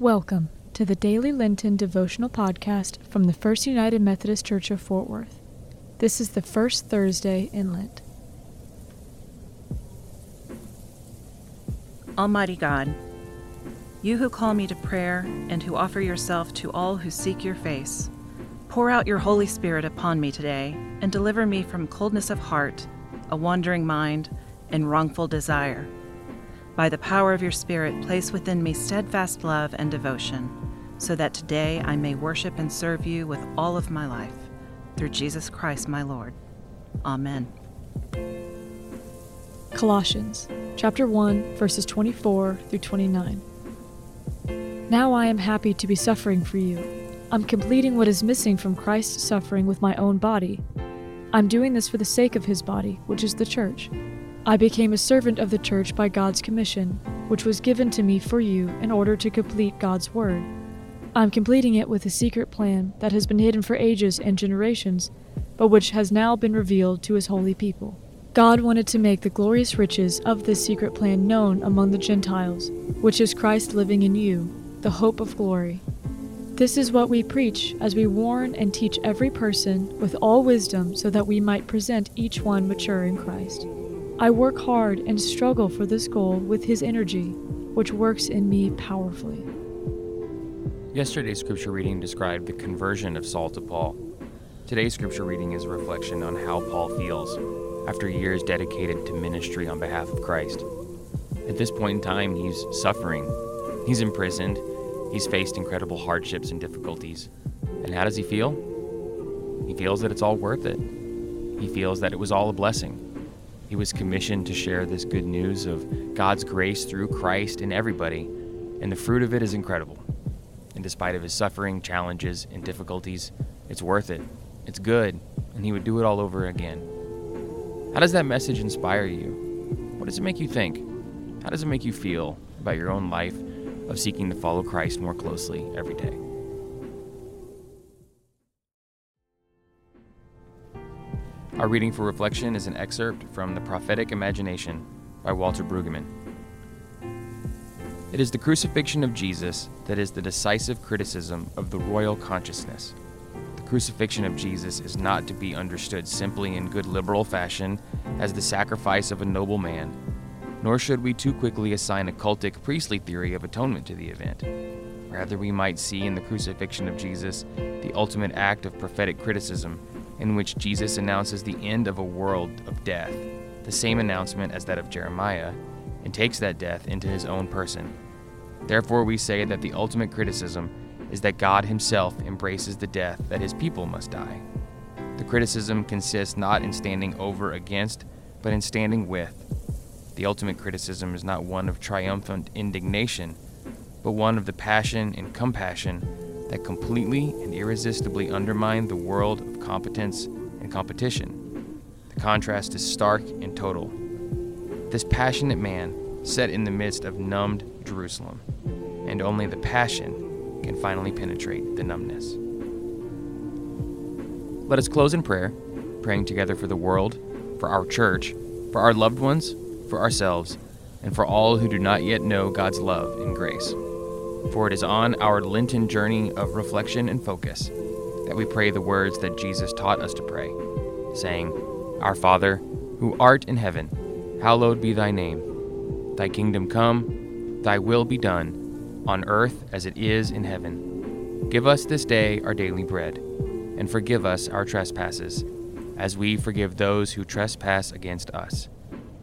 Welcome to the Daily Lenten Devotional Podcast from the First United Methodist Church of Fort Worth. This is the first Thursday in Lent. Almighty God, you who call me to prayer and who offer yourself to all who seek your face, pour out your Holy Spirit upon me today and deliver me from coldness of heart, a wandering mind, and wrongful desire. By the power of your Spirit, place within me steadfast love and devotion, so that today I may worship and serve you with all of my life. Through Jesus Christ my Lord. Amen. Colossians chapter 1 verses 24 through 29. Now I am happy to be suffering for you. I'm completing what is missing from Christ's suffering with my own body. I'm doing this for the sake of his body, which is the church. I became a servant of the church by God's commission, which was given to me for you in order to complete God's word. I'm completing it with a secret plan that has been hidden for ages and generations, but which has now been revealed to his holy people. God wanted to make the glorious riches of this secret plan known among the Gentiles, which is Christ living in you, the hope of glory. This is what we preach as we warn and teach every person with all wisdom so that we might present each one mature in Christ. I work hard and struggle for this goal with His energy, which works in me powerfully. Yesterday's scripture reading described the conversion of Saul to Paul. Today's scripture reading is a reflection on how Paul feels after years dedicated to ministry on behalf of Christ. At this point in time, he's suffering. He's imprisoned. He's faced incredible hardships and difficulties. And how does he feel? He feels that it's all worth it. He feels that it was all a blessing. He was commissioned to share this good news of God's grace through Christ in everybody, and the fruit of it is incredible. And despite of his suffering, challenges, and difficulties, it's worth it. It's good, and he would do it all over again. How does that message inspire you? What does it make you think? How does it make you feel about your own life of seeking to follow Christ more closely every day? Our reading for reflection is an excerpt from The Prophetic Imagination by Walter Brueggemann. It is the crucifixion of Jesus that is the decisive criticism of the royal consciousness. The crucifixion of Jesus is not to be understood simply in good liberal fashion as the sacrifice of a noble man, nor should we too quickly assign a cultic priestly theory of atonement to the event. Rather, we might see in the crucifixion of Jesus the ultimate act of prophetic criticism in which Jesus announces the end of a world of death, the same announcement as that of Jeremiah, and takes that death into his own person. Therefore, we say that the ultimate criticism is that God himself embraces the death that his people must die. The criticism consists not in standing over against, but in standing with. The ultimate criticism is not one of triumphant indignation, but one of the passion and compassion that completely and irresistibly undermine the world of competence and competition. The contrast is stark and total. This passionate man set in the midst of numbed Jerusalem, and only the passion can finally penetrate the numbness. Let us close in prayer, praying together for the world, for our church, for our loved ones, for ourselves, and for all who do not yet know God's love and grace for it is on our Lenten journey of reflection and focus that we pray the words that Jesus taught us to pray, saying, Our Father, who art in heaven, hallowed be thy name. Thy kingdom come, thy will be done, on earth as it is in heaven. Give us this day our daily bread, and forgive us our trespasses, as we forgive those who trespass against us.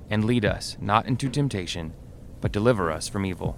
And lead us not into temptation, but deliver us from evil.